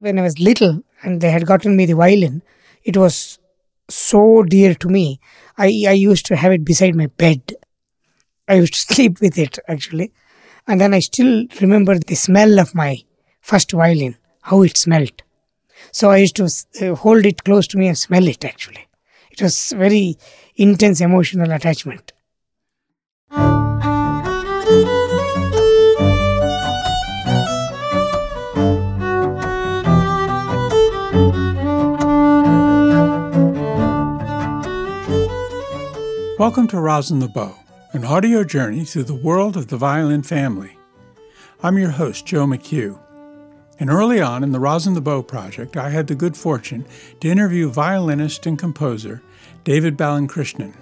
When I was little and they had gotten me the violin, it was so dear to me. I, I used to have it beside my bed. I used to sleep with it actually. And then I still remember the smell of my first violin, how it smelt. So I used to uh, hold it close to me and smell it actually. It was very intense emotional attachment. Welcome to Rosin the Bow, an audio journey through the world of the violin family. I'm your host, Joe McHugh. And early on in the Rosin the Bow project, I had the good fortune to interview violinist and composer David Balakrishnan.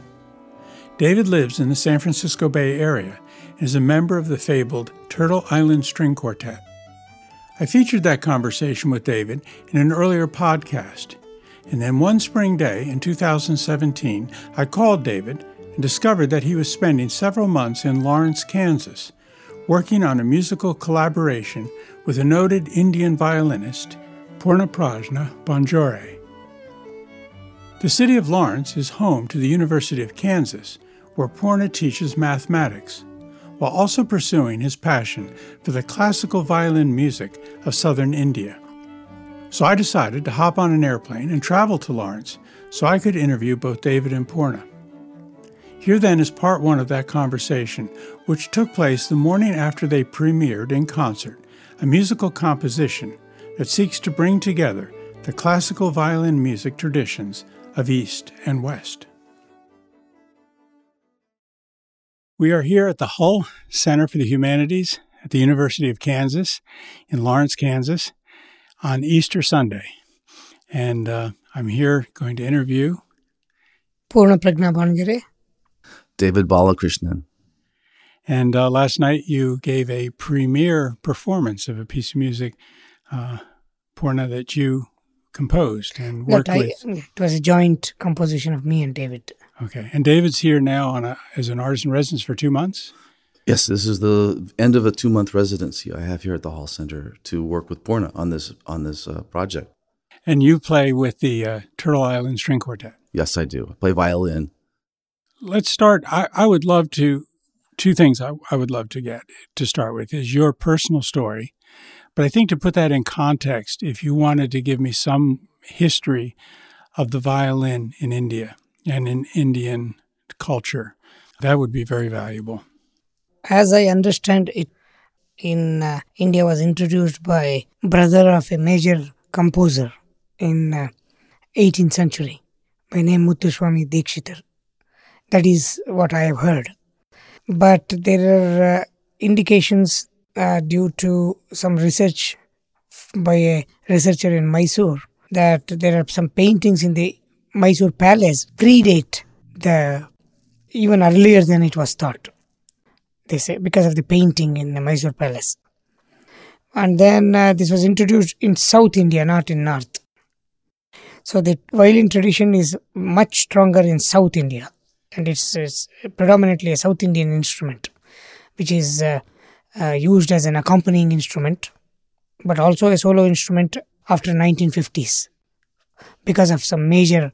David lives in the San Francisco Bay Area and is a member of the fabled Turtle Island String Quartet. I featured that conversation with David in an earlier podcast, and then one spring day in 2017, I called David and discovered that he was spending several months in Lawrence, Kansas, working on a musical collaboration with a noted Indian violinist, Purnaprajna Bangere. The city of Lawrence is home to the University of Kansas, where Purna teaches mathematics, while also pursuing his passion for the classical violin music of southern India. So I decided to hop on an airplane and travel to Lawrence so I could interview both David and Purna. Here then is part one of that conversation, which took place the morning after they premiered in concert a musical composition that seeks to bring together the classical violin music traditions of East and West. We are here at the Hall Center for the Humanities at the University of Kansas in Lawrence, Kansas, on Easter Sunday. And uh, I'm here going to interview Purna Prajna Bangere. David Balakrishnan. And uh, last night you gave a premiere performance of a piece of music, uh, Purna, that you composed and worked I, with. It was a joint composition of me and David. Okay. And David's here now on a, as an artist in residence for two months? Yes, this is the end of a two month residency I have here at the Hall Center to work with Purna on this on this uh, project. And you play with the uh, Turtle Island String Quartet. Yes, I do. I play violin. Let's start. I, I would love to. Two things I, I would love to get to start with is your personal story, but I think to put that in context, if you wanted to give me some history of the violin in India and in Indian culture, that would be very valuable as I understand it, in uh, India was introduced by brother of a major composer in uh, 18th century by name Muthuswami Dikshitar. That is what I have heard. But there are uh, indications uh, due to some research by a researcher in Mysore that there are some paintings in the Mysore palace predate the even earlier than it was thought they say, because of the painting in the Mysore Palace. And then uh, this was introduced in South India, not in North. So the violin tradition is much stronger in South India, and it's, it's predominantly a South Indian instrument, which is uh, uh, used as an accompanying instrument, but also a solo instrument after 1950s, because of some major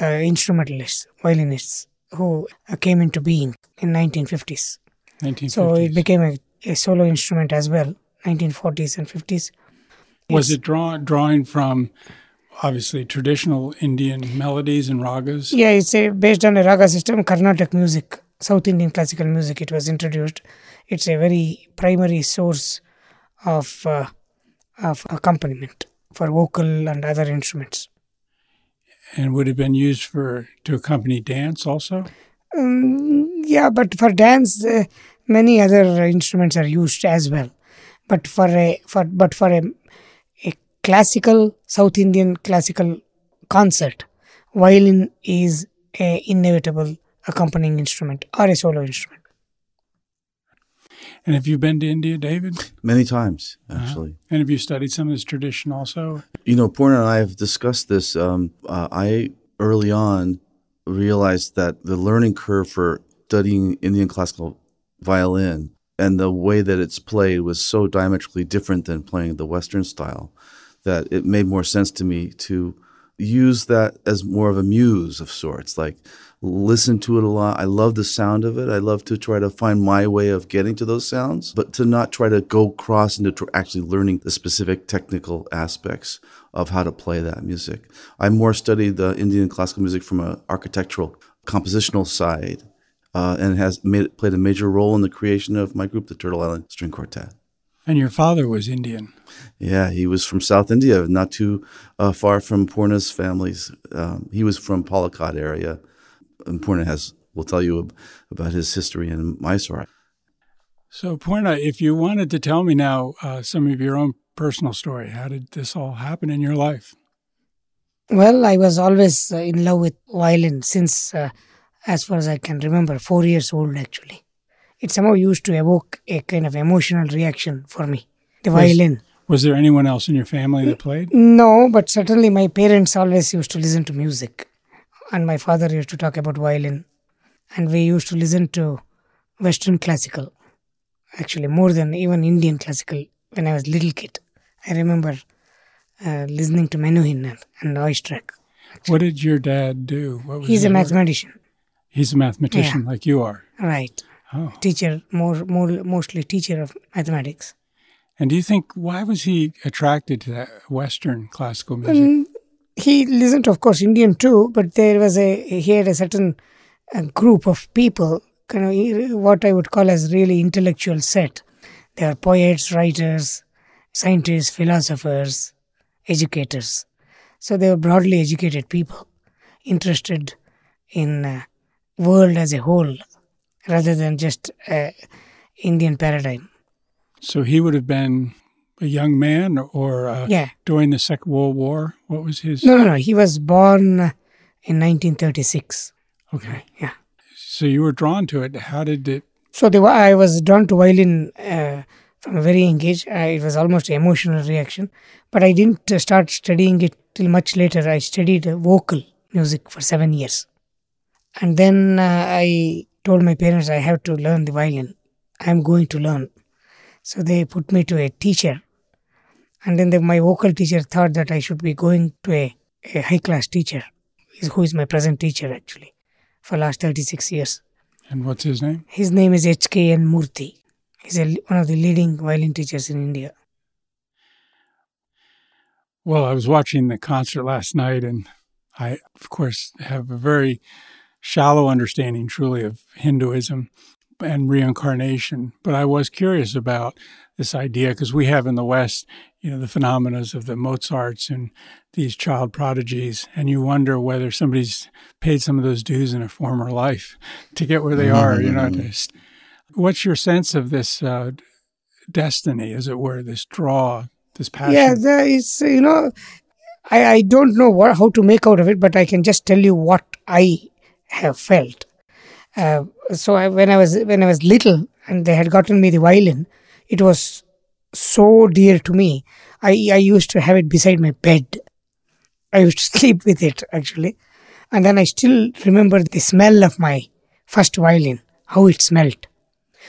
uh, instrumentalists, violinists who uh, came into being in 1950s. 1950s. So it became a, a solo instrument as well, 1940s and 50s. Was yes. it draw, drawing from obviously traditional Indian melodies and ragas? Yeah, it's a, based on a raga system, Carnatic music, South Indian classical music. It was introduced. It's a very primary source of uh, of accompaniment for vocal and other instruments. And would have been used for to accompany dance also? Um, yeah, but for dance, uh, many other instruments are used as well. But for a for but for a, a classical South Indian classical concert, violin is a inevitable accompanying instrument or a solo instrument. And have you been to India, David? Many times, uh-huh. actually. Uh-huh. And have you studied some of this tradition also? You know, Purna and I have discussed this. Um, uh, I early on realized that the learning curve for studying Indian classical violin and the way that it's played was so diametrically different than playing the Western style that it made more sense to me to use that as more of a muse of sorts. Like listen to it a lot. I love the sound of it. I love to try to find my way of getting to those sounds, but to not try to go cross into tr- actually learning the specific technical aspects of how to play that music. I more studied the Indian classical music from an architectural, compositional side, uh, and has made played a major role in the creation of my group, the Turtle Island String Quartet. And your father was Indian. Yeah, he was from South India, not too uh, far from Purna's families. Um, he was from Palakkad area. And Purna has will tell you about his history in Mysore. So, Purna, if you wanted to tell me now uh, some of your own personal story, how did this all happen in your life? Well, I was always uh, in love with violin since, uh, as far as I can remember, four years old actually. It somehow used to evoke a kind of emotional reaction for me. The Was- violin. Was there anyone else in your family that played? No, but certainly my parents always used to listen to music. And my father used to talk about violin. And we used to listen to Western classical, actually, more than even Indian classical when I was little kid. I remember uh, listening to Menuhin and, and Oistrakh. What did your dad do? He's a work? mathematician, He's a mathematician like you are. right? Oh. Teacher, more, more, mostly teacher of mathematics. And do you think why was he attracted to that Western classical music? Mm, he listened of course, Indian too, but there was a he had a certain uh, group of people, kind of what I would call as really intellectual set. They are poets, writers, scientists, philosophers, educators. So they were broadly educated people, interested in uh, world as a whole, rather than just Indian paradigm. So he would have been a young man or uh, Yeah. during the Second World War. What was his? No, no, no. He was born in 1936. Okay. Yeah. So you were drawn to it. How did it? So the, I was drawn to violin uh, from a very young age. I, it was almost an emotional reaction, but I didn't start studying it till much later. I studied vocal music for seven years, and then uh, I told my parents I have to learn the violin. I am going to learn. So they put me to a teacher, and then the, my vocal teacher thought that I should be going to a, a high class teacher, who is my present teacher actually, for last thirty six years. And what's his name? His name is H.K.N. Murthy. He's a, one of the leading violin teachers in India. Well, I was watching the concert last night, and I, of course, have a very shallow understanding, truly, of Hinduism and reincarnation. But I was curious about this idea because we have in the West, you know, the phenomena of the Mozarts and these child prodigies, and you wonder whether somebody's paid some of those dues in a former life to get where they are. You know, just, what's your sense of this uh, destiny, as it were, this draw, this passion? Yeah, there is, you know, I, I don't know what, how to make out of it, but I can just tell you what I have felt. Uh, so I, when I was when I was little and they had gotten me the violin, it was so dear to me. I I used to have it beside my bed. I used to sleep with it actually, and then I still remember the smell of my first violin, how it smelled.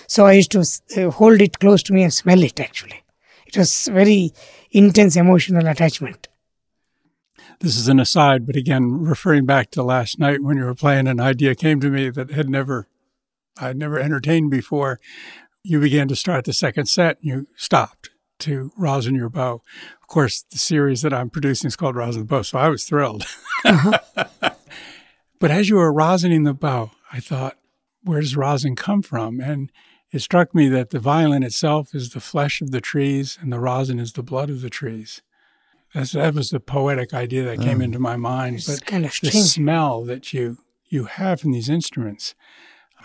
So I used to uh, hold it close to me and smell it actually. It was very intense emotional attachment. This is an aside, but again, referring back to last night when you were playing, an idea came to me that had never, I'd never entertained before. You began to start the second set, and you stopped to rosin your bow. Of course, the series that I'm producing is called Rosin the Bow, so I was thrilled. Uh-huh. but as you were rosining the bow, I thought, where does rosin come from? And it struck me that the violin itself is the flesh of the trees, and the rosin is the blood of the trees. That's, that was the poetic idea that came mm. into my mind. It's But kind of the strange. smell that you you have in these instruments,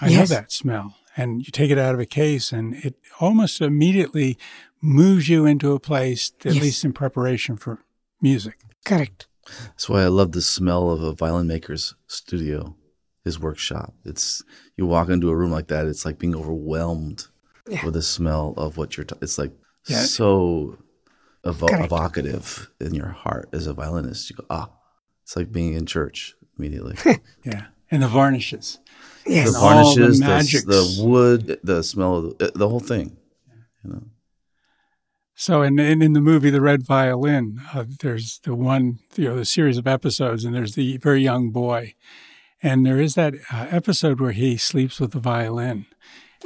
I Yes. know that smell. And you take it out of a case, and it almost immediately moves you into a place, at Yes. least in preparation for music. Correct. That's why I love the smell of a violin maker's studio, his workshop. It's you walk into a room like that, it's like being overwhelmed Yeah. with the smell of what you're. T- it's like Yeah. so evo- evocative in your heart as a violinist. You go ah, it's like being in church immediately. Yeah. And the varnishes. Yes. the all the varnishes, the, the wood, the smell of the, the whole thing. You know, So, in, in, in the movie The Red Violin, uh, there's the one, you know, the series of episodes, and there's the very young boy. And there is that uh, episode where he sleeps with the violin.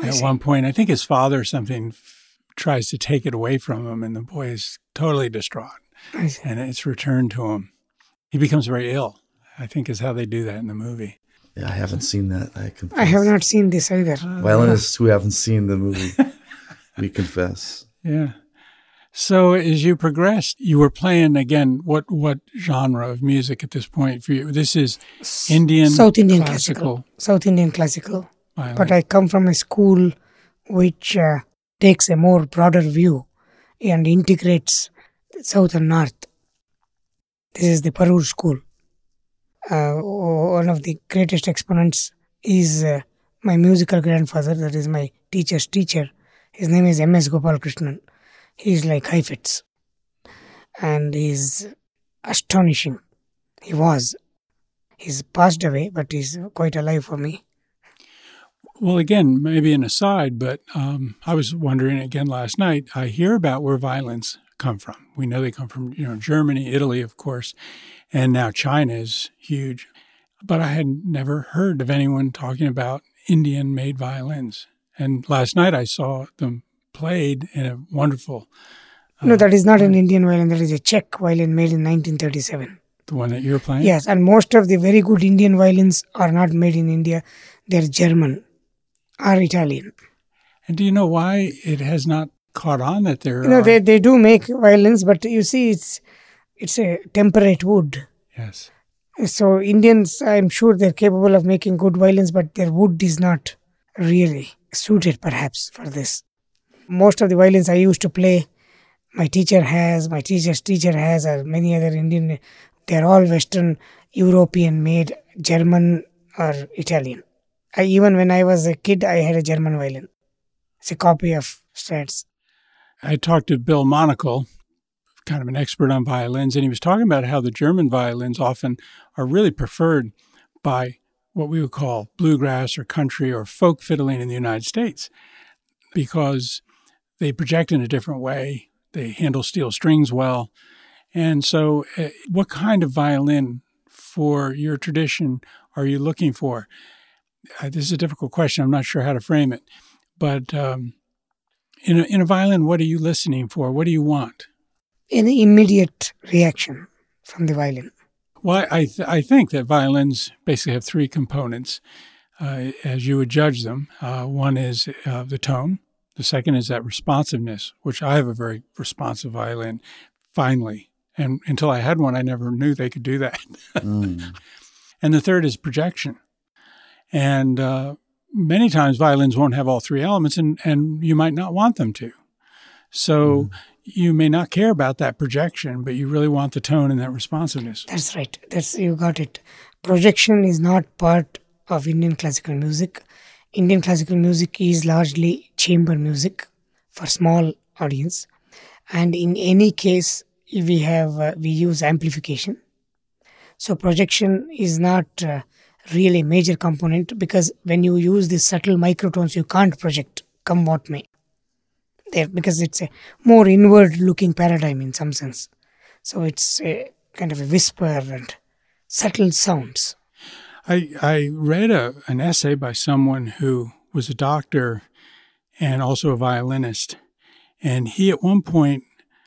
At one point, I think his father or something f- tries to take it away from him, and the boy is totally distraught. And it's returned to him. He becomes very ill, I think, is how they do that in the movie. Yeah, I haven't seen that. I confess. I have not seen this either. Violinists who haven't seen the movie, we confess. Yeah. So as you progressed, you were playing again. What what genre of music at this point for you? This is Indian, South Indian classical. classical. South Indian classical. violin. But I come from a school which uh, takes a more broader view and integrates South and North. This is the Parur school. Uh, one of the greatest exponents is uh, my musical grandfather, that is my teacher's teacher. His name is M.S. Gopal Krishnan. He's like Heifetz. And he's astonishing. He was. He's passed away, but he's quite alive for me. Well, again, maybe an aside, but um, I was wondering again last night. I hear about where violins come from. We know they come from, you know, Germany, Italy, of course, and now China is huge. But I had never heard of anyone talking about Indian-made violins. And last night I saw them played in a wonderful, No, that is not an Indian violin. That is a Czech violin made in 1937. the one that you're playing. Yes, and most of the very good Indian violins are not made in India. They're German or Italian. And do you know why it has not caught on that there You know, are? they, they do make violins, but you see, it's it's a temperate wood. yes. So Indians, I'm sure they're capable of making good violins, but their wood is not really suited, perhaps, for this. Most of the violins I used to play, my teacher has, my teacher's teacher has, or many other Indian. They're all Western European made, German or Italian. I, even when I was a kid, I had a German violin. It's a copy of Strads. I talked to Bill Monical, kind of an expert on violins, and he was talking about how the German violins often are really preferred by what we would call bluegrass or country or folk fiddling in the United States because they project in a different way, they handle steel strings well. And so, uh, what kind of violin for your tradition are you looking for? Uh, this is a difficult question. I'm not sure how to frame it, but um, in a, in a violin, what are you listening for? What do you want? An immediate reaction from the violin. Well, I th- I think that violins basically have three components, uh, as you would judge them. Uh, one is uh, the tone. The second is that responsiveness, which I have a very responsive violin. Finally, and until I had one, I never knew they could do that. Mm. And the third is projection. And uh, many times violins won't have all three elements, and, and you might not want them to. So you may not care about that projection, but you really want the tone and that responsiveness. That's right. That's you got it. Projection is not part of Indian classical music. Indian classical music is largely chamber music for small audience, and in any case, we have uh, we use amplification. So projection is not uh, really major component because when you use these subtle microtones, you can't project, come what may. There because it's a more inward-looking paradigm in some sense. So it's a kind of a whisper and subtle sounds. I, I read a, an essay by someone who was a doctor and also a violinist. And he, at one point,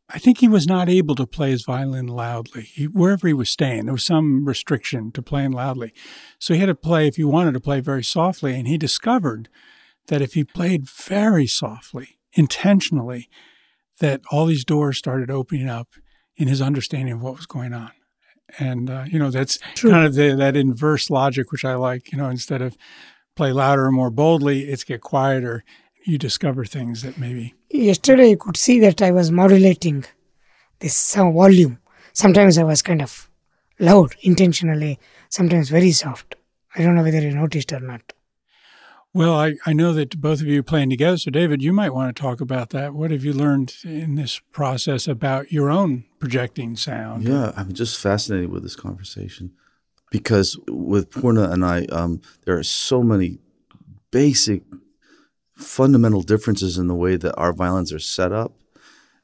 I think he was not able to play his violin loudly. He, wherever he was staying, there was some restriction to playing loudly. So he had to play, if he wanted to play very softly. And he discovered that if he played very softly, intentionally, that all these doors started opening up in his understanding of what was going on. And, uh, you know, that's True. kind of the, that inverse logic, which I like, you know, instead of play louder or more boldly, it's get quieter. You discover things that maybe Yesterday, you could see that I was modulating this sound volume. Sometimes I was kind of loud intentionally, sometimes very soft. I don't know whether you noticed or not. Well, I, I know that both of you are playing together. So, David, you might want to talk about that. What have you learned in this process about your own projecting sound? Yeah, I'm just fascinated with this conversation because with Purna and I, um, there are so many basic, fundamental differences in the way that our violins are set up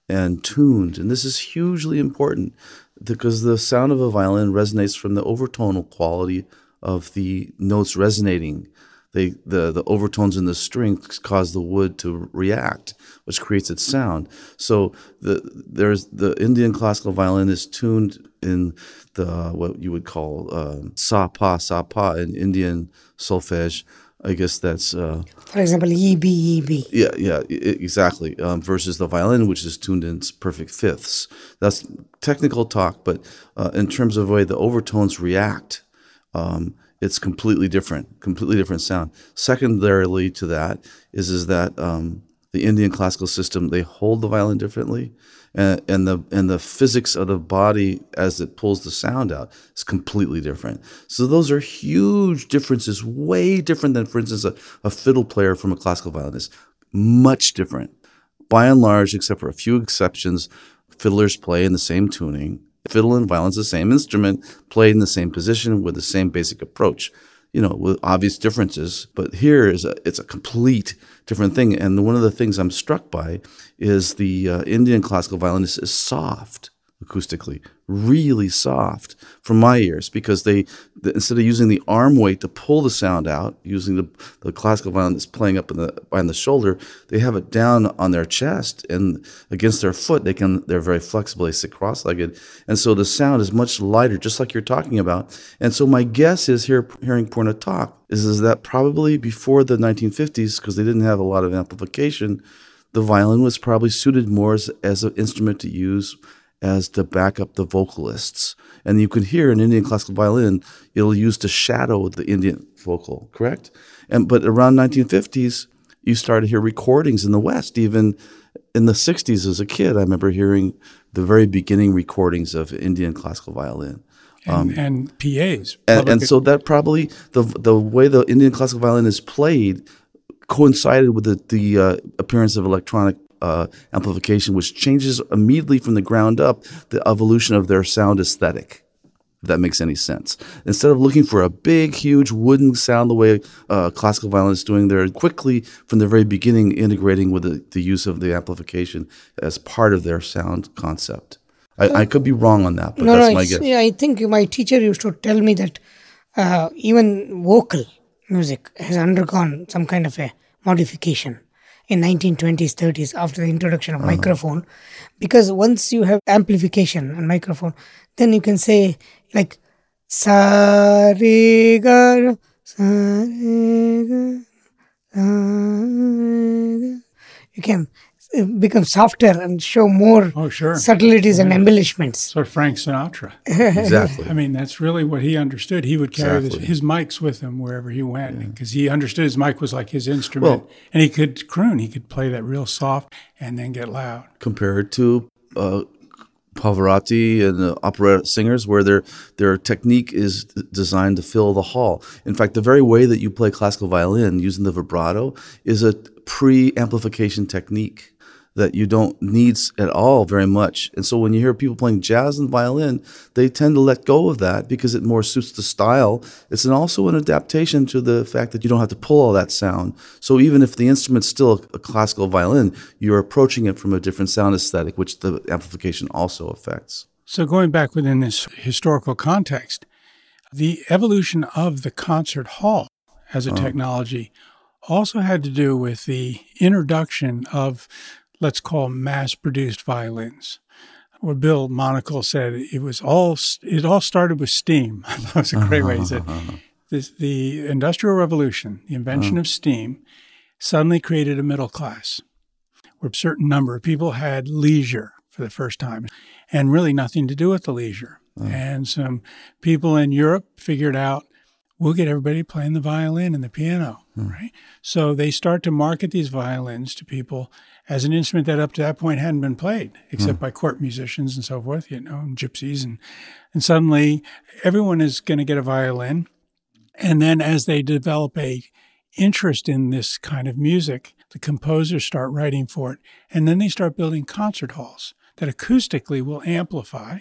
and tuned. And this is hugely important because the sound of a violin resonates from the overtonal quality of the notes resonating. They, the, the overtones in the strings cause the wood to react, which creates its sound. So the there's the Indian classical violin is tuned in the what you would call um, sa pa sa pa in Indian solfege. I guess that's uh, For example, E B E B. yeah, yeah, exactly. Um, versus the violin, which is tuned in perfect fifths. That's technical talk, but uh, in terms of the way the overtones react, um, it's completely different, completely different sound. Secondarily to that is is that um, the Indian classical system they hold the violin differently, and, and the and the physics of the body as it pulls the sound out is completely different. So those are huge differences, way different than, for instance, a, a fiddle player from a classical violinist. Much different. By and large, except for a few exceptions, fiddlers play in the same tuning. Fiddle and violin's the same instrument, played in the same position with the same basic approach. You know, with obvious differences, but here is a it's a complete different thing. And one of the things I'm struck by is the uh, Indian classical violinist is soft acoustically, really soft from my ears because they, the, instead of using the arm weight to pull the sound out, using the, the classical violin that's playing up in the behind the shoulder, they have it down on their chest and against their foot. They can they're very flexible. They sit cross-legged, and so the sound is much lighter, just like you're talking about. And so my guess is here, hearing Purna talk is is that probably before the 1950s, because they didn't have a lot of amplification, the violin was probably suited more as, as an instrument to use as to back up the vocalists. And you can hear an Indian classical violin, it'll use to shadow the Indian vocal, correct? And but around 1950s, you started to hear recordings in the West, even in the 60s as a kid. I remember hearing the very beginning recordings of Indian classical violin. and, and PAs. And, and so that probably the the way the Indian classical violin is played coincided with the, the uh, appearance of electronic uh, amplification, which changes immediately from the ground up the evolution of their sound aesthetic. If that makes any sense. Instead of looking for a big, huge wooden sound the way uh, classical violin is doing, they're quickly from the very beginning integrating with the, the use of the amplification as part of their sound concept. I, I could be wrong on that, but No, that's no, my guess. yeah, I think my teacher used to tell me that uh, even vocal music has undergone some kind of a modification in 1920s, 30s after the introduction of Uh-huh. microphone, because once you have amplification and microphone, then you can say like sa re ga sa re ga, sa re ga. You can become softer and show more Oh, sure. subtleties and embellishments. Sort of Frank Sinatra. Exactly. I mean, that's really what he understood. He would carry this, his mics with him wherever he went because he understood his mic was like his instrument. and he could croon. He could play that real soft and then get loud. compared to uh, Pavarotti and the opera singers, where their their technique is designed to fill the hall. In fact, the very way that you play classical violin using the vibrato is a pre-amplification technique that you don't need at all very much. And so when you hear people playing jazz and violin, they tend to let go of that because it more suits the style. It's an, also an adaptation to the fact that you don't have to pull all that sound. So even if the instrument's still a classical violin, you're approaching it from a different sound aesthetic, which the amplification also affects. So, going back within this historical context, the evolution of the concert hall as a uh-huh. technology also had to do with the introduction of, let's call mass produced violins. Where Bill Monical said it was all, it all started with steam. that was a great way. He said, uh-huh. this, the Industrial Revolution, the invention hmm. of steam, suddenly created a middle class where a certain number of people had leisure for the first time and really nothing to do with the leisure. Hmm. And some people in Europe figured out we'll get everybody playing the violin and the piano, hmm. right? So they start to market these violins to people as an instrument that up to that point hadn't been played except hmm. by court musicians and so forth, you know, and gypsies and and suddenly everyone is going to get a violin and then as they develop a interest in this kind of music, the composers start writing for it. And then they start building concert halls that acoustically will amplify.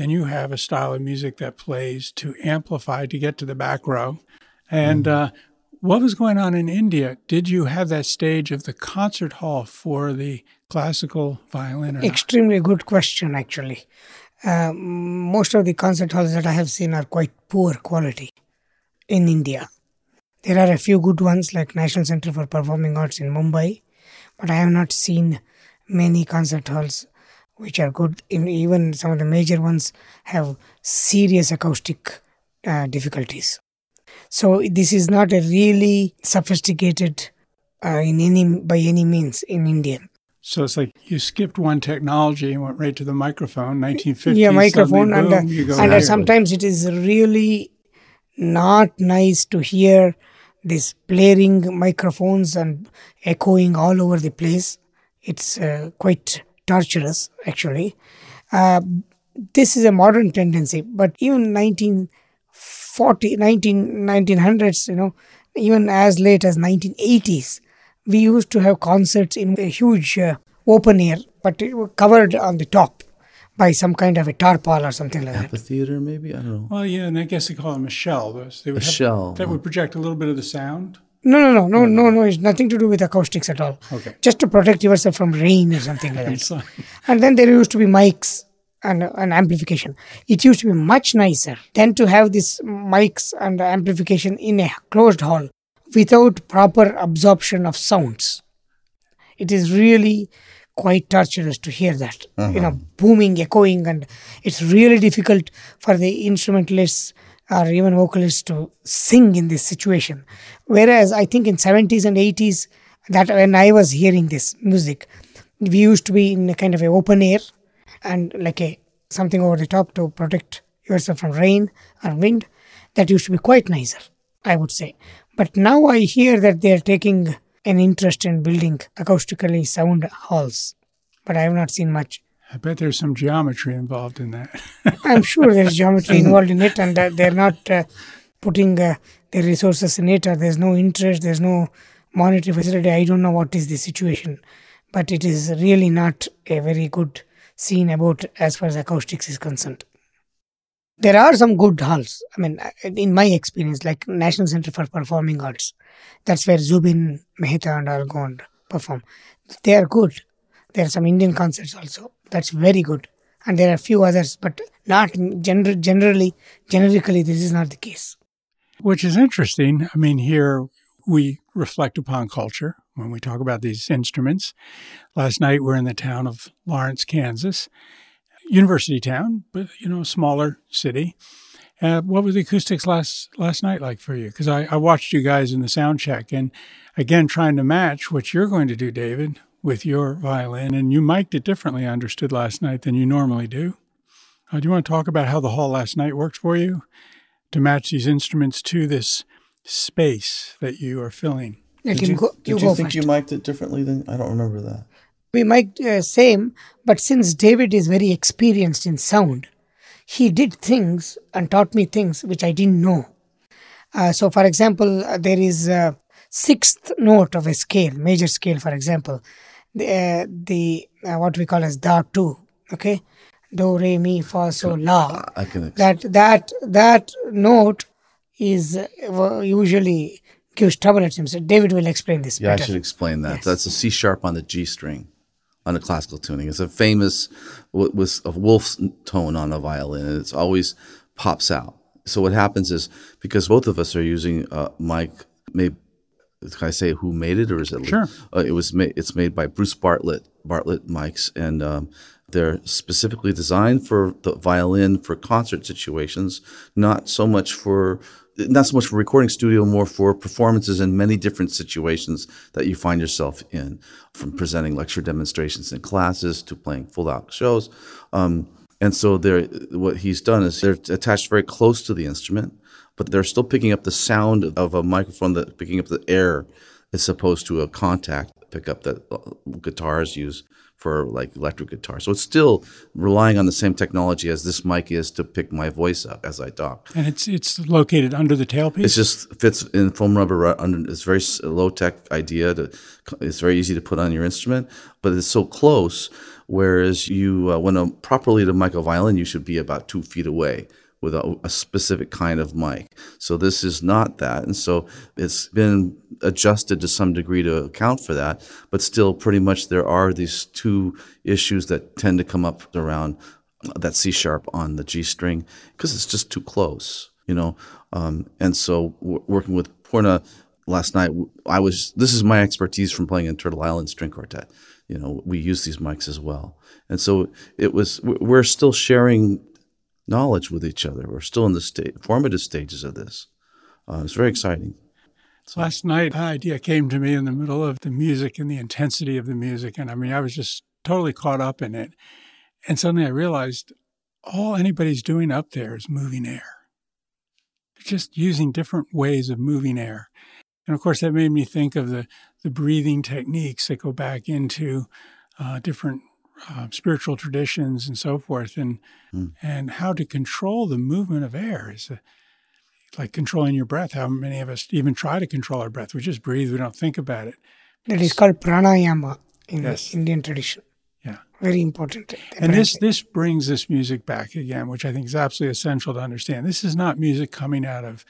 Then you have a style of music that plays to amplify to get to the back row. And uh, What was going on in India? Did you have that stage of the concert hall for the classical violin? Extremely good question, actually. Uh, most of the concert halls that I have seen are quite poor quality in India. There are a few good ones like National Center for Performing Arts in Mumbai, but I have not seen many concert halls which are good. In even some of the major ones have serious acoustic uh, difficulties. So this is not a really sophisticated uh, in any by any means in India. So it's like you skipped one technology and went right to the microphone. 1950s. yeah microphone and, uh, and uh, sometimes it is really not nice to hear this blaring microphones and echoing all over the place it's uh, quite torturous actually uh, this is a modern tendency but even 1940 19, 1900s you know even as late as 1980s we used to have concerts in a huge uh, open air but it was covered on the top by some kind of a tarpaul or something like that. Amphitheater, maybe? I don't know. Well, yeah, and I guess they call them a shell. They would A have, shell. that would project a little bit of the sound. No, no, no, no, no, no. It's nothing to do with acoustics at all. Okay. Just to protect yourself from rain or something like that. And then there used to be mics and, and amplification. It used to be much nicer than to have these mics and amplification in a closed hall without proper absorption of sounds. It is really quite torturous to hear that. You uh-huh. know, booming, echoing, and it's really difficult for the instrumentalists or even vocalists to sing in this situation. Whereas I think in 70s and 80s, that when I was hearing this music, we used to be in a kind of a open air and like a something over the top to protect yourself from rain or wind. That used to be quite nicer, I would say. But now I hear that they are taking an interest in building acoustically sound halls, but I have not seen much. I bet there's some geometry involved in that. I'm sure there's geometry involved in it, and uh, they're not uh, putting uh, their resources in it, or there's no interest, there's no monetary facility. I don't know what is the situation, but it is really not a very good scene about as far as acoustics is concerned. There are some good halls. I mean, uh, in my experience, like National Center for Performing Arts, that's where Zubin Mehta and all go and perform. They are good. There are some Indian concerts also. That's very good. And there are a few others, but not gener- generally, generically, this is not the case. Which is interesting. I mean, here we reflect upon culture when we talk about these instruments. Last night we're in the town of Lawrence, Kansas, university town, but you know, smaller city. Uh, what were the acoustics last last night like for you? Because I, I watched you guys in the sound check, and again trying to match what you're going to do, David, with your violin, and you mic'd it differently. I understood last night than you normally do. Uh, do you want to talk about how the hall last night worked for you to match these instruments to this space that you are filling? Let Did you, go. did You you think first. you mic'd it differently than I don't remember that. we might uh, same, but since David is very experienced in sound, he did things and taught me things which I didn't know. Uh, so, for example, uh, there is a sixth note of a scale, major scale, for example, the, uh, the uh, what we call as da two, okay, do re mi fa so la. I can That that that note is uh, usually gives trouble at him. So David will explain this Yeah, I should explain that. Yes. That's a C sharp on the G string on a classical tuning. It's a famous was a wolf's tone on a violin, and it's always pops out. So what happens is because both of us are using a mic, maybe can I say who made it or is it? Sure. Uh, it was made. It's made by Bruce Bartlett. Bartlett mics, and um, they're specifically designed for the violin for concert situations, not so much for not so much for recording studio, more for performances in many different situations that you find yourself in, from presenting lecture demonstrations in classes to playing full out shows. Um, and so what he's done is they're attached very close to the instrument, but they're still picking up the sound of a microphone that picking up the air as opposed to a contact pickup that uh, guitars use for like electric guitar. So it's still relying on the same technology as this mic is to pick my voice up as I talk. And it's it's located under the tailpiece. It just fits in foam rubber. ru- Under, it's very low tech idea. To, it's very easy to put on your instrument, but it's so close. Whereas you, uh, when a, properly to mic a violin, you should be about two feet away with a, a, specific kind of mic. So this is not that. And so it's been adjusted to some degree to account for that. But still, pretty much there are these two issues that tend to come up around that C sharp on the G string because it's just too close, you know. Um, and so w- working with Purna last night, I was this is my expertise from playing in Turtle Island String Quartet. You know, we use these mics as well, and so it was. We're still sharing knowledge with each other. We're still in the state, formative stages of this. Uh, it's very exciting. So last night, an idea came to me in the middle of the music and the intensity of the music, and I mean, I was just totally caught up in it. And suddenly I realized all anybody's doing up there is moving air. just using different ways of moving air. And of course, that made me think of the, the breathing techniques that go back into uh, different uh, spiritual traditions and so forth, and mm. and how to control the movement of air is a, like controlling your breath. How many of us even try to control our breath? We just breathe. We don't think about it. That is called pranayama in yes. Indian tradition. Yeah, very important. And this this brings this music back again, which I think is absolutely essential to understand. This is not music coming out of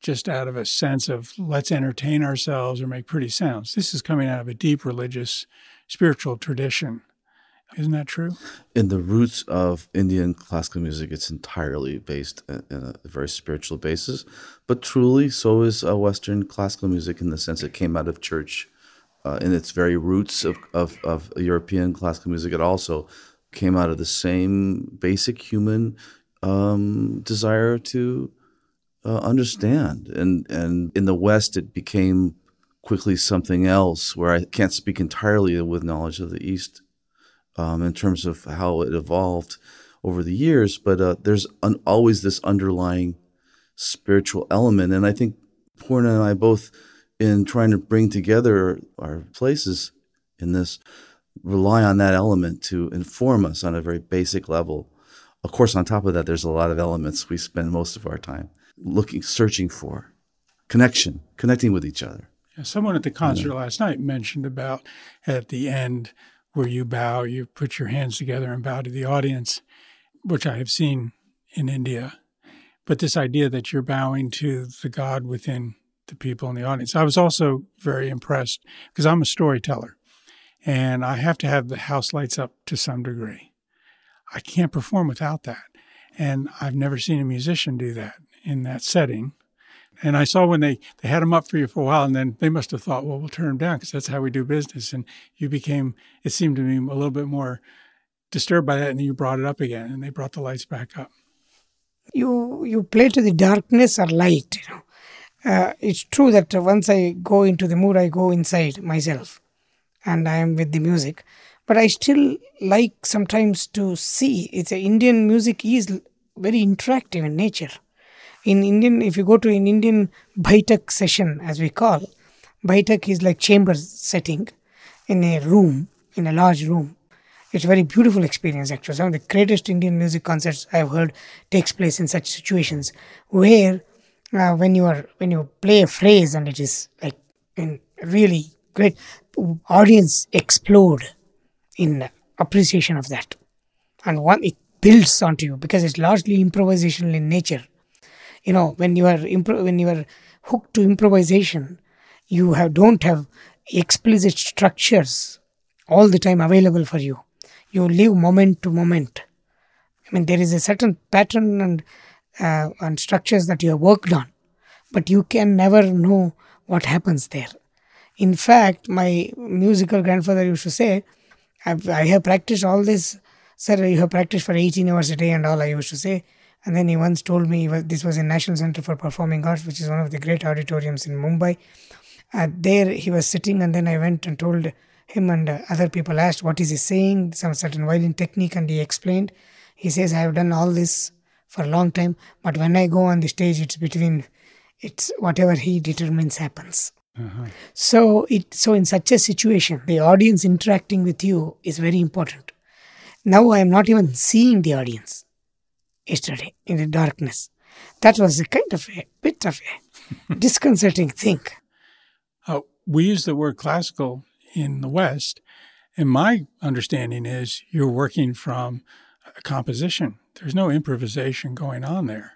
just out of a sense of let's entertain ourselves or make pretty sounds. This is coming out of a deep religious, spiritual tradition. Isn't that true? In the roots of Indian classical music, it's entirely based in a very spiritual basis. But truly, so is uh, Western classical music in the sense it came out of church. Uh, in its very roots of, of, of European classical music, it also came out of the same basic human um, desire to uh, understand. And and in the West, it became quickly something else where I can't speak entirely with knowledge of the East um, in terms of how it evolved over the years. But uh, there's always this underlying spiritual element, and I think Purna and I both, in trying to bring together our places in this, rely on that element to inform us on a very basic level. Of course, on top of that, there's a lot of elements we spend most of our time looking, searching for connection, connecting with each other. Someone at the concert yeah. last night mentioned about at the end where you bow, you put your hands together and bow to the audience, which I have seen in India. But this idea that you're bowing to the God within the people in the audience. I was also very impressed because I'm a storyteller and I have to have the house lights up to some degree. I can't perform without that. And I've never seen a musician do that in that setting. And I saw when they, they had them up for you for a while, and then they must have thought, well, we'll turn them down because that's how we do business. And you became, it seemed to me, a little bit more disturbed by that, and then you brought it up again, and they brought the lights back up. You you play to the darkness or light. You know, uh, it's true that once I go into the mood, I go inside myself, and I am with the music. But I still like sometimes to see. It's a Indian music is very interactive in nature in Indian, if you go to an Indian Baitak session, as we call, Baitak is like chamber setting in a room, in a large room. It's a very beautiful experience, actually. Some of the greatest Indian music concerts I've heard takes place in such situations where uh, when you are when you play a phrase and it is like in really great audience explode in appreciation of that and one it builds onto you because it's largely improvisational in nature you know when you are impro- when you are hooked to improvisation you have don't have explicit structures all the time available for you. You live moment to moment. I mean there is a certain pattern and uh, and structures that you have worked on but you can never know what happens there. In fact my musical grandfather used to say I've, i have practiced all this sir you have practiced for 18 hours a day and all i used to say and then he once told me this was in National Center for Performing Arts, which is one of the great auditoriums in Mumbai. Uh, there he was sitting, and then I went and told him, and uh, other people asked what is he saying, some certain violin technique, and he explained. He says, I have done all this for a long time, but when I go on the stage, it's between, it's whatever he determines happens. Uh-huh. So it so in such a situation, the audience interacting with you is very important. Now I am not even seeing the audience yesterday in the darkness. That was a kind of a bit of a disconcerting thing. Uh, we use the word classical in the West, and my understanding is you're working from a composition there's no improvisation going on there.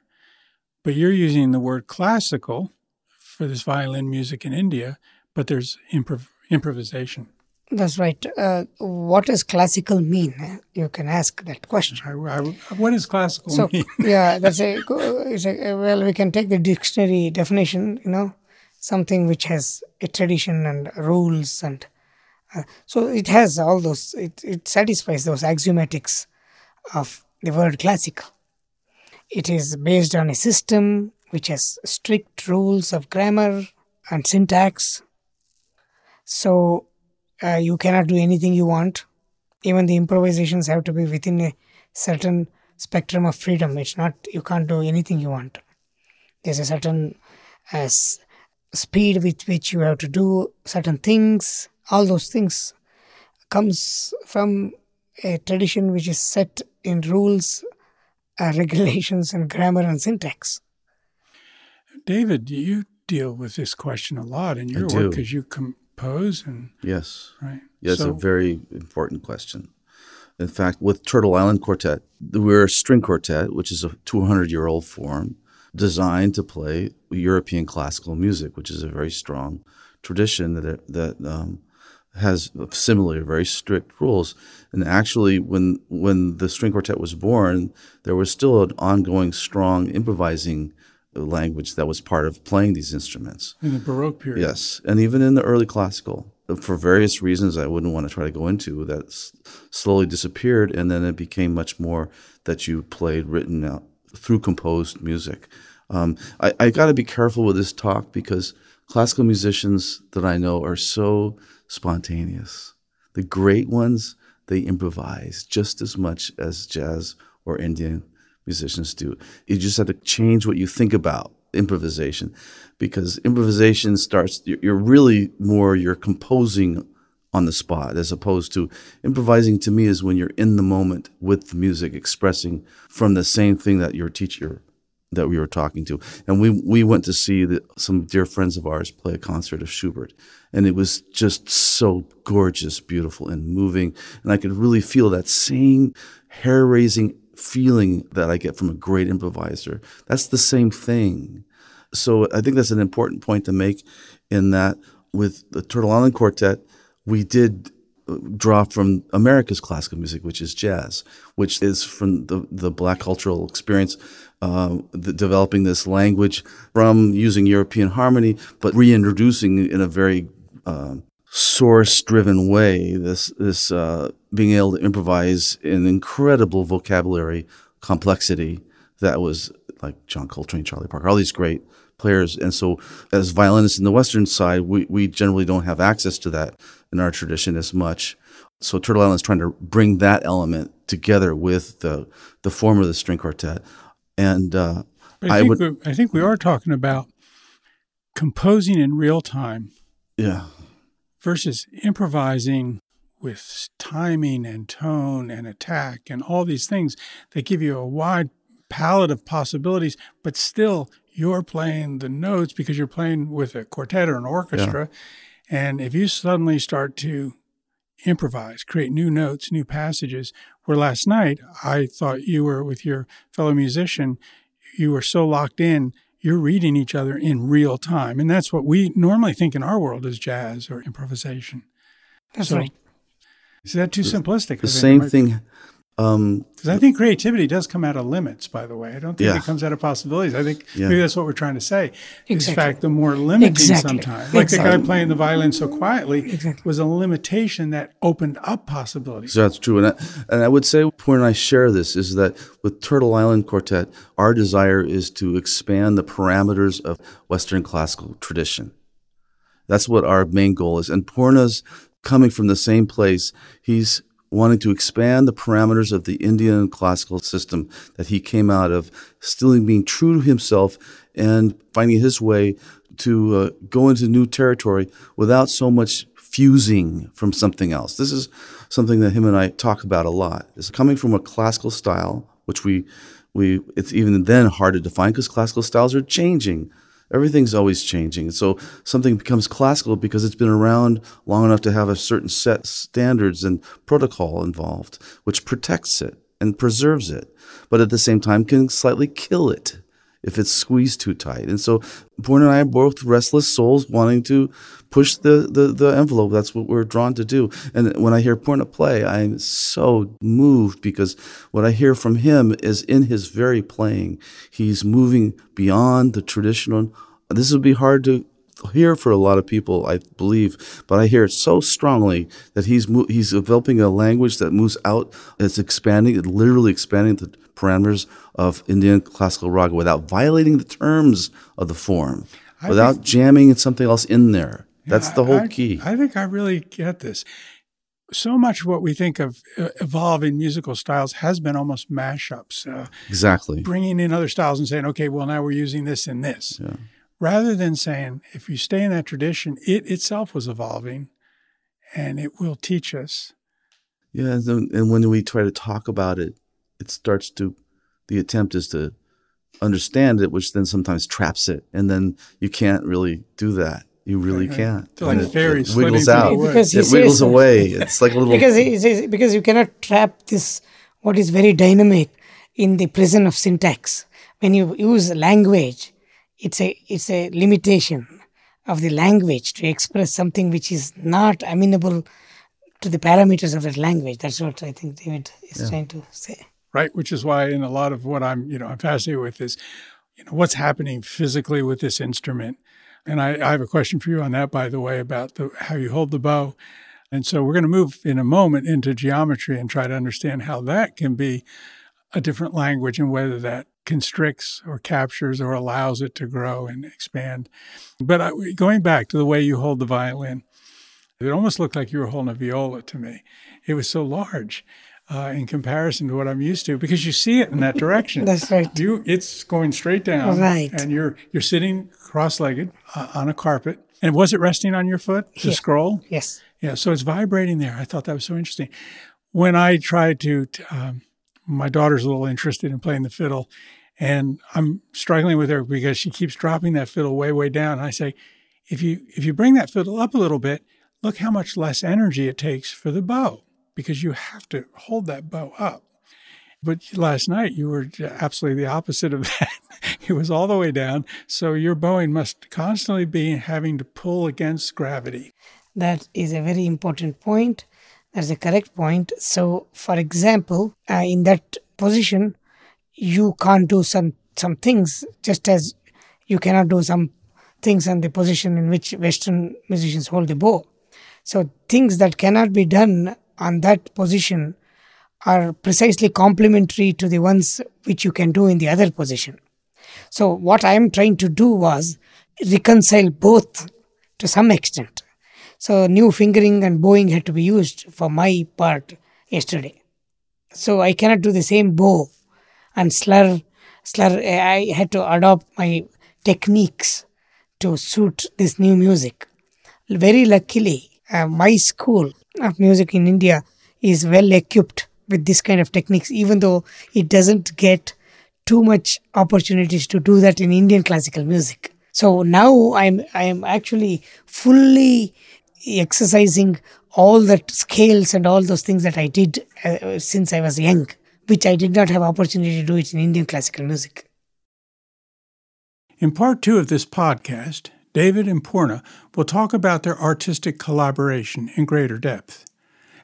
But you're using the word classical for this violin music in India, but there's improv- improvisation. That's right. Uh, what does classical mean? You can ask that question. I, I, what does classical So mean? yeah, that's a, it's a well. We can take the dictionary definition. You know, something which has a tradition and rules, and uh, so it has all those. It it satisfies those axiomatics of the word classical. It is based on a system which has strict rules of grammar and syntax. So uh, you cannot do anything you want. Even the improvisations have to be within a certain spectrum of freedom. It's not you can't do anything you want. There's a certain uh, s- speed with which you have to do certain things. All those things comes from a tradition which is set in rules, uh, regulations, and grammar and syntax. David, you deal with this question a lot in your work because you and Yes. right. It's So- a very important question. In fact, with Turtle Island Quartet, we're a string quartet, which is a 200 year old form designed to play European classical music, which is a very strong tradition that that um, has similar very strict rules. And actually, when when the string quartet was born, there was still an ongoing strong improvising language that was part of playing these instruments. in the Baroque period. Yes, and even in the early classical, for various reasons I wouldn't want to try to go into, that s- slowly disappeared, and then it became much more that you played written out through composed music. Um, I, I got to be careful with this talk because classical musicians that I know are so spontaneous. The great ones, they improvise just as much as jazz or Indian musicians do. You just have to change what you think about improvisation because improvisation starts, you're really more, you're composing on the spot as opposed to improvising to me is when you're in the moment with the music expressing from the same thing that your teacher that we were talking to and we we went to see the, some dear friends of ours play a concert of Schubert and it was just so gorgeous beautiful and moving and I could really feel that same hair raising feeling that I get from a great improviser. That's the same thing. So I think that's an important point to make in that with the Turtle Island Quartet, we did uh, draw from America's classical music, which is jazz, which is from the, the black cultural experience, uh, the, developing this language from using European harmony, but reintroducing in a very uh, source-driven way this this uh, being able to improvise an incredible vocabulary complexity that was like John Coltrane, Charlie Parker, all these great players. And so, as violinists in the Western side, we, we generally don't have access to that in our tradition as much. So, Turtle Island is trying to bring that element together with the, the form of the string quartet. And uh, I, I think would- I think we are talking about composing in real time yeah, versus improvising with timing and tone and attack and all these things that give you a wide palette of possibilities, but still you're playing the notes because you're playing with a quartet or an orchestra. And if you suddenly start to improvise, create new notes, new passages, where last night I thought you were with your fellow musician, you were so locked in, you're reading each other in real time. And that's what we normally think in our world is jazz or improvisation. That's So, right. Is that too simplistic? the same thing. Um, Because I think creativity does come out of limits, by the way. I don't think Yeah. it comes out of possibilities. I think Yeah. maybe that's what we're trying to say. In Exactly. fact, the more limiting Exactly. sometimes, like the guy Exactly. playing the violin so quietly, Exactly. was a limitation that opened up possibilities. So that's true. And I, and I would say, Purna and I share this, is that with Turtle Island Quartet, our desire is to expand the parameters of Western classical tradition. That's what our main goal is. And Purna's coming from the same place. He's wanting to expand the parameters of the Indian classical system that he came out of, still being true to himself and finding his way to uh, go into new territory without so much fusing from something else. This is something that him and I talk about a lot. Is coming from a classical style, which we we it's even then hard to define because classical styles are changing. Everything's always changing. So something becomes classical because it's been around long enough to have a certain set standards and protocol involved, which protects it and preserves it, but at the same time can slightly kill it if it's squeezed too tight. And so Purna and I are both restless souls wanting to push the, the, the envelope. That's what we're drawn to do. And when I hear Purna play, I'm so moved because what I hear from him is in his very playing, he's moving beyond the traditional. This would be hard to hear for a lot of people, I believe, but I hear it so strongly that he's mo- he's developing a language that moves out. It's expanding, it literally expanding the parameters of Indian classical raga without violating the terms of the form, I without think- jamming something else in there. That's Yeah, the whole I- key. I think I really get this. So much of what we think of uh, evolving musical styles has been almost mashups, uh, exactly. bringing in other styles and saying, okay, well, now we're using this and this. Yeah. Rather than saying, if you stay in that tradition, it itself was evolving and it will teach us. Yeah, and when we try to talk about it, it starts to. The attempt is to understand it, which then sometimes traps it, and then you can't really do that. You really Right, right. can't. They're like it, fairies it wiggles out. Because It wiggles says- away. It's like a little. because he says because you cannot trap this what is very dynamic in the prison of syntax when you use language it's a it's a limitation of the language to express something which is not amenable to the parameters of that language that's what i think david is trying to say right? Which is why in a lot of what I'm, you know, I'm fascinated with is, you know, what's happening physically with this instrument. And I, I have a question for you on that, by the way, about the, how you hold the bow. And so we're going to move in a moment into geometry and try to understand how that can be a different language and whether that constricts or captures or allows it to grow and expand. But I, going back to the way you hold the violin, it almost looked like you were holding a viola to me. It was so large uh, in comparison to what I'm used to because you see it in that direction. That's right. You, it's going straight down, Right. And you're you're sitting cross-legged uh, on a carpet. And was it resting on your foot? The Yeah. scroll. yes Yeah, so it's vibrating there. I thought that was so interesting. When I tried to, um, my daughter's a little interested in playing the fiddle, and I'm struggling with her because she keeps dropping that fiddle way, way down. And I say, if you if you bring that fiddle up a little bit, look how much less energy it takes for the bow because you have to hold that bow up. But last night you were absolutely the opposite of that. it was all the way down. So your bowing must constantly be having to pull against gravity. That is a very important point. That's a correct point. So, for example, uh, in that position, you can't do some some things just as you cannot do some things in the position in which Western musicians hold the bow. So, things that cannot be done on that position are precisely complementary to the ones which you can do in the other position. So, what I am trying to do was reconcile both to some extent. So, new fingering and bowing had to be used for my part yesterday. So, I cannot do the same bow and slur. Slur. I had to adopt my techniques to suit this new music. Very luckily, uh, my school of music in India is well equipped with this kind of techniques, even though it doesn't get too much opportunities to do that in Indian classical music. So now I'm I'm actually fully exercising all that scales and all those things that I did uh, since I was young, which I did not have opportunity to do it in Indian classical music. In part two of this podcast, David and Purna will talk about their artistic collaboration in greater depth,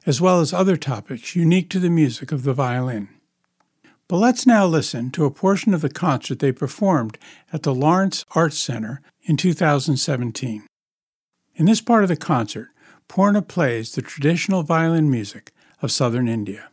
as well as other topics unique to the music of the violin. But let's now listen to a portion of the concert they performed at the Lawrence Arts Center in 2017. In this part of the concert, Purna plays the traditional violin music of southern India.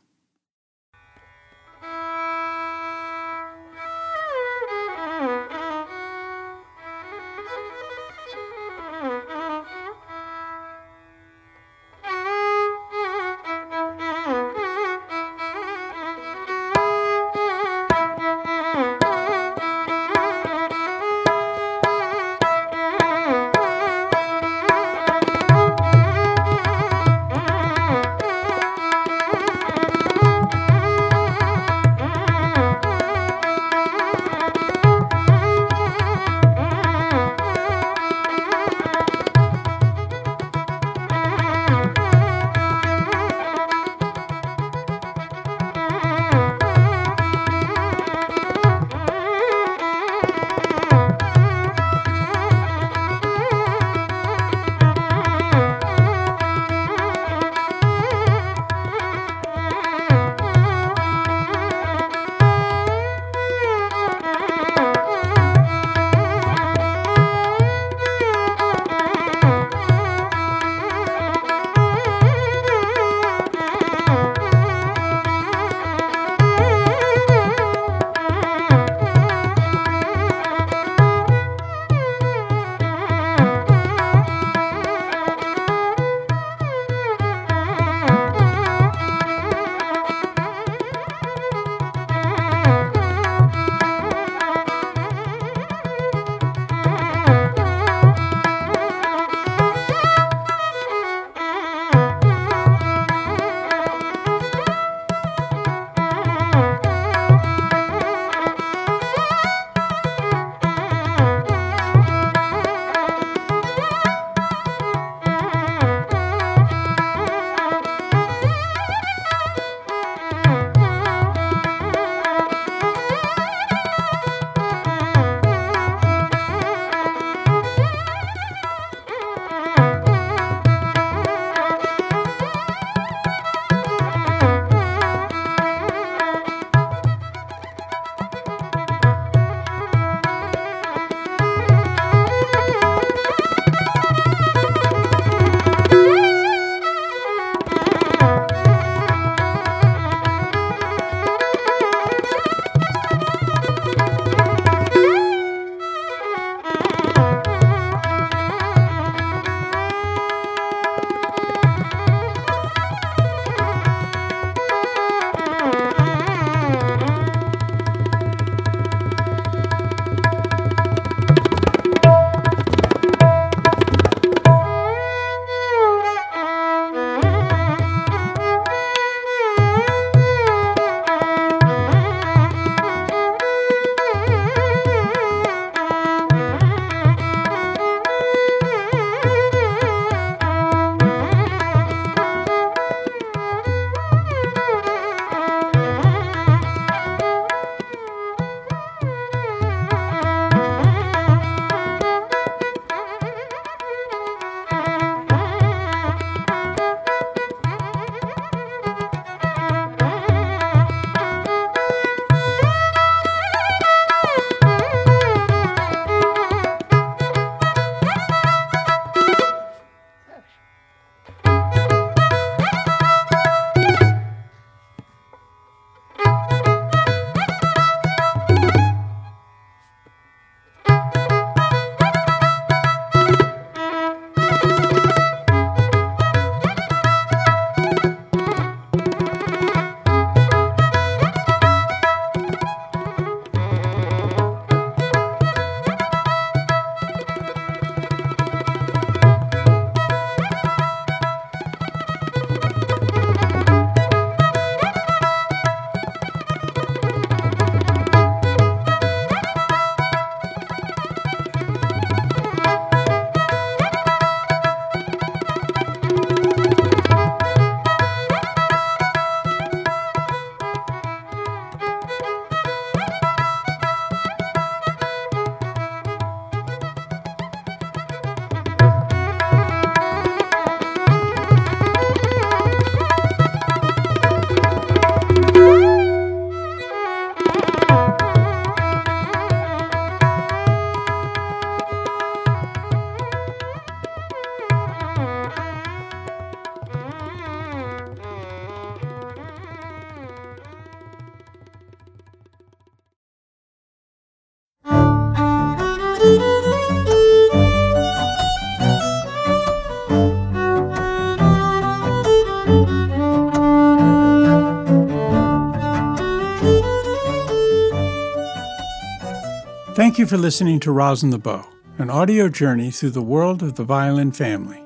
Thank you for listening to Rosin the Bow, an audio journey through the world of the violin family.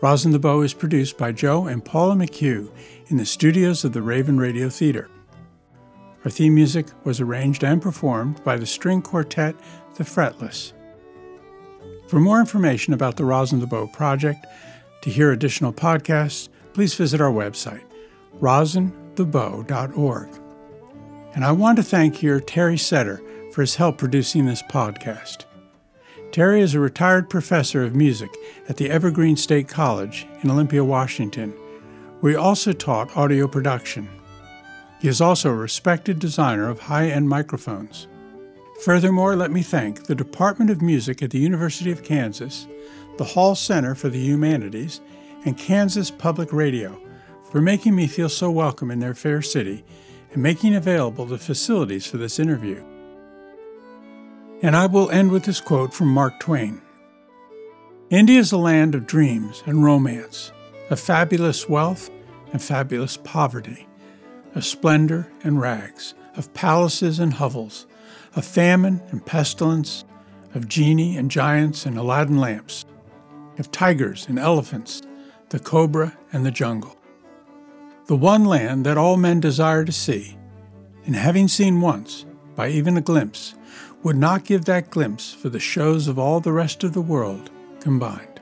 Rosin the Bow is produced by Joe and Paula McHugh in the studios of the Raven Radio Theater. Our theme music was arranged and performed by the string quartet The Fretless. For more information about the Rosin the Bow project, to hear additional podcasts, please visit our website, rosinthebow.org. And I want to thank here Terry Setter for his help producing this podcast. Terry is a retired professor of music at the Evergreen State College in Olympia, Washington, where he also taught audio production. He is also a respected designer of high end microphones. Furthermore, let me thank the Department of Music at the University of Kansas, the Hall Center for the Humanities, and Kansas Public Radio for making me feel so welcome in their fair city and making available the facilities for this interview. And I will end with this quote from Mark Twain India is a land of dreams and romance, of fabulous wealth and fabulous poverty, of splendor and rags, of palaces and hovels, of famine and pestilence, of genii and giants and Aladdin lamps, of tigers and elephants, the cobra and the jungle. The one land that all men desire to see, and having seen once, by even a glimpse, would not give that glimpse for the shows of all the rest of the world combined.